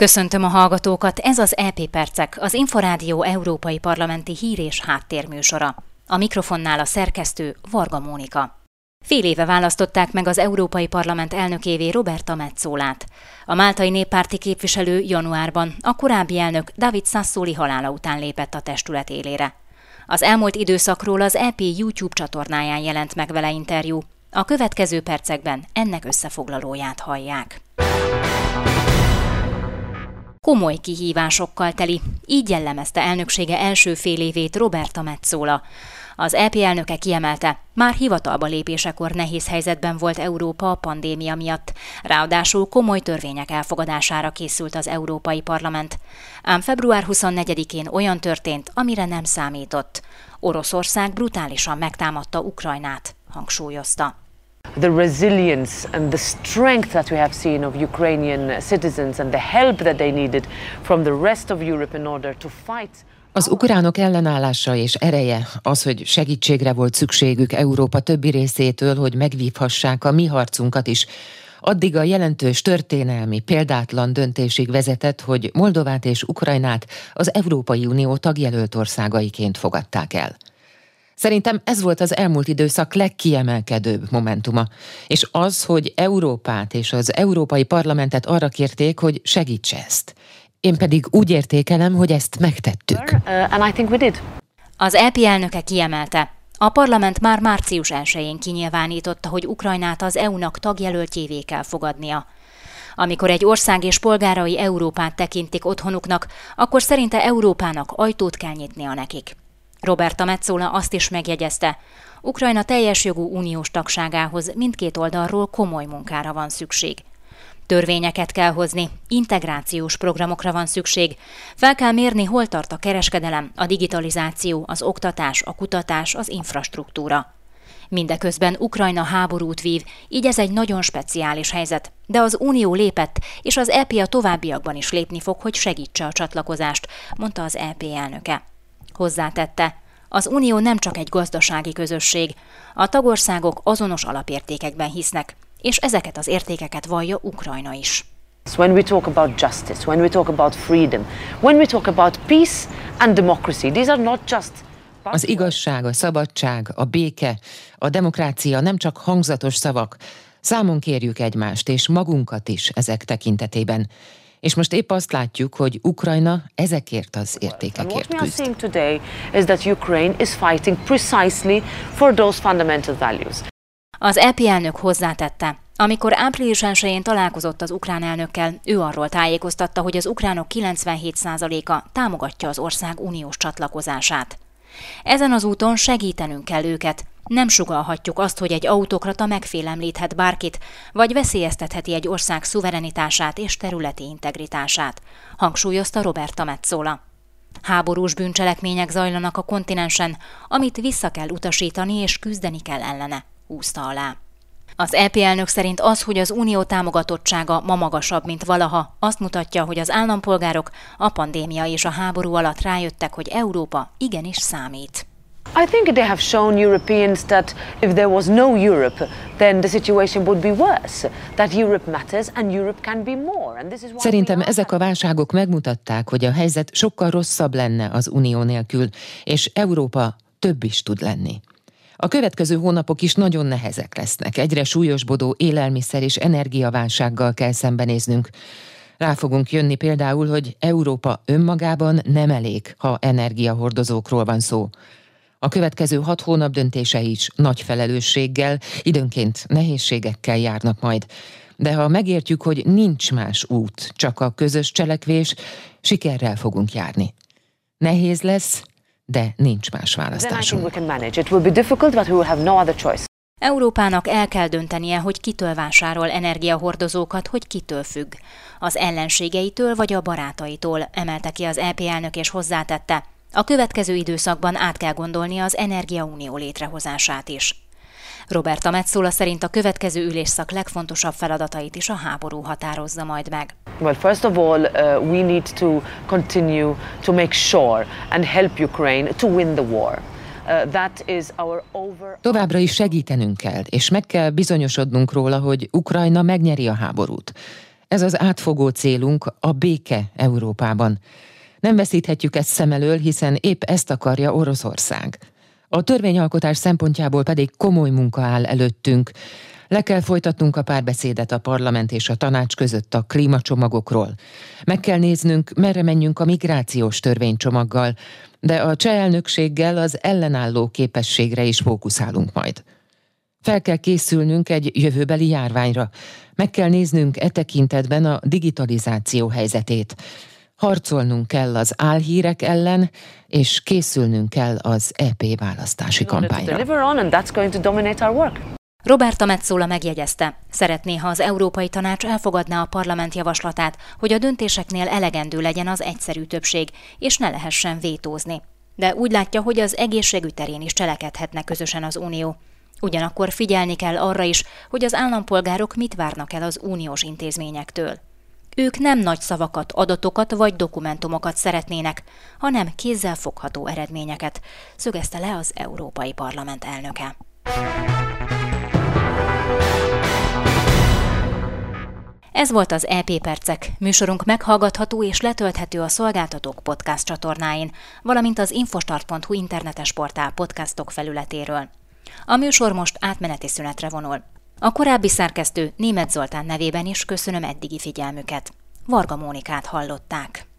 Köszöntöm a hallgatókat, ez az EP Percek, az Inforádió Európai Parlamenti Hír és Háttérműsora. A mikrofonnál a szerkesztő Varga Mónika. Fél éve választották meg az Európai Parlament elnökévé Roberta Metzolát. A máltai néppárti képviselő januárban a korábbi elnök David Sassoli halála után lépett a testület élére. Az elmúlt időszakról az EP YouTube csatornáján jelent meg vele interjú. A következő percekben ennek összefoglalóját hallják. Komoly kihívásokkal teli, így jellemezte elnöksége első fél évét Roberta Metzola. Az EP elnöke kiemelte, már hivatalba lépésekor nehéz helyzetben volt Európa a pandémia miatt, ráadásul komoly törvények elfogadására készült az Európai Parlament. Ám február 24-én olyan történt, amire nem számított. Oroszország brutálisan megtámadta Ukrajnát, hangsúlyozta the resilience and the strength that we have seen of Ukrainian citizens and the help that they needed from the rest of Europe in order to fight az ukránok ellenállása és ereje, az, hogy segítségre volt szükségük Európa többi részétől, hogy megvívhassák a mi harcunkat is, addig a jelentős történelmi, példátlan döntésig vezetett, hogy Moldovát és Ukrajnát az Európai Unió tagjelölt országaiként fogadták el. Szerintem ez volt az elmúlt időszak legkiemelkedőbb momentuma, és az, hogy Európát és az Európai Parlamentet arra kérték, hogy segítse ezt. Én pedig úgy értékelem, hogy ezt megtettük. Uh, az EP elnöke kiemelte, a parlament már március 1-én kinyilvánította, hogy Ukrajnát az EU-nak tagjelöltjévé kell fogadnia. Amikor egy ország és polgárai Európát tekintik otthonuknak, akkor szerinte Európának ajtót kell nyitnia nekik. Roberta Metzola azt is megjegyezte, Ukrajna teljes jogú uniós tagságához mindkét oldalról komoly munkára van szükség. Törvényeket kell hozni, integrációs programokra van szükség, fel kell mérni, hol tart a kereskedelem, a digitalizáció, az oktatás, a kutatás, az infrastruktúra. Mindeközben Ukrajna háborút vív, így ez egy nagyon speciális helyzet, de az Unió lépett, és az EP a továbbiakban is lépni fog, hogy segítse a csatlakozást, mondta az EP elnöke. Hozzátette, az Unió nem csak egy gazdasági közösség, a tagországok azonos alapértékekben hisznek, és ezeket az értékeket vallja Ukrajna is. When we talk about justice, when we talk about freedom, when we talk about peace and democracy, these are not just az igazság, a szabadság, a béke, a demokrácia nem csak hangzatos szavak. Számon kérjük egymást és magunkat is ezek tekintetében. És most épp azt látjuk, hogy Ukrajna ezekért az értékekért küzd. Az EP elnök hozzátette, amikor április 1 találkozott az ukrán elnökkel, ő arról tájékoztatta, hogy az ukránok 97%-a támogatja az ország uniós csatlakozását. Ezen az úton segítenünk kell őket, nem sugalhatjuk azt, hogy egy autokrata megfélemlíthet bárkit, vagy veszélyeztetheti egy ország szuverenitását és területi integritását, hangsúlyozta Roberta Metzola. Háborús bűncselekmények zajlanak a kontinensen, amit vissza kell utasítani és küzdeni kell ellene, húzta alá. Az EP elnök szerint az, hogy az unió támogatottsága ma magasabb, mint valaha, azt mutatja, hogy az állampolgárok a pandémia és a háború alatt rájöttek, hogy Európa igenis számít. I think they have shown Europeans that if there was no Europe, then the situation would be worse. That Europe matters and Europe can be more. And this is Szerintem ezek a válságok megmutatták, hogy a helyzet sokkal rosszabb lenne az unió nélkül, és Európa több is tud lenni. A következő hónapok is nagyon nehezek lesznek. Egyre súlyosbodó élelmiszer és energiaválsággal kell szembenéznünk. Rá fogunk jönni például, hogy Európa önmagában nem elég, ha energiahordozókról van szó. A következő hat hónap döntése is nagy felelősséggel, időnként nehézségekkel járnak majd. De ha megértjük, hogy nincs más út, csak a közös cselekvés, sikerrel fogunk járni. Nehéz lesz, de nincs más választásunk. Európának el kell döntenie, hogy kitől vásárol energiahordozókat, hogy kitől függ. Az ellenségeitől vagy a barátaitól, emelte ki az EP elnök és hozzátette. A következő időszakban át kell gondolni az Energiaunió létrehozását is. Roberta Metzola szerint a következő ülésszak legfontosabb feladatait is a háború határozza majd meg. Well, first of all, uh, we need to continue to make sure and help Ukraine to win the war. Uh, Továbbra is segítenünk kell, és meg kell bizonyosodnunk róla, hogy Ukrajna megnyeri a háborút. Ez az átfogó célunk a béke Európában. Nem veszíthetjük ezt szem elől, hiszen épp ezt akarja Oroszország. A törvényalkotás szempontjából pedig komoly munka áll előttünk. Le kell folytatnunk a párbeszédet a parlament és a tanács között a klímacsomagokról. Meg kell néznünk, merre menjünk a migrációs törvénycsomaggal, de a cseh elnökséggel az ellenálló képességre is fókuszálunk majd. Fel kell készülnünk egy jövőbeli járványra. Meg kell néznünk e tekintetben a digitalizáció helyzetét. Harcolnunk kell az álhírek ellen, és készülnünk kell az EP választási kampányra. Roberta Metzola megjegyezte, szeretné, ha az Európai Tanács elfogadná a parlament javaslatát, hogy a döntéseknél elegendő legyen az egyszerű többség, és ne lehessen vétózni. De úgy látja, hogy az egészségügy terén is cselekedhetne közösen az Unió. Ugyanakkor figyelni kell arra is, hogy az állampolgárok mit várnak el az uniós intézményektől. Ők nem nagy szavakat, adatokat vagy dokumentumokat szeretnének, hanem kézzel fogható eredményeket, szögezte le az Európai Parlament elnöke. Ez volt az EP Percek. Műsorunk meghallgatható és letölthető a Szolgáltatók podcast csatornáin, valamint az infostart.hu internetes portál podcastok felületéről. A műsor most átmeneti szünetre vonul. A korábbi szerkesztő Német Zoltán nevében is köszönöm eddigi figyelmüket. Varga Mónikát hallották.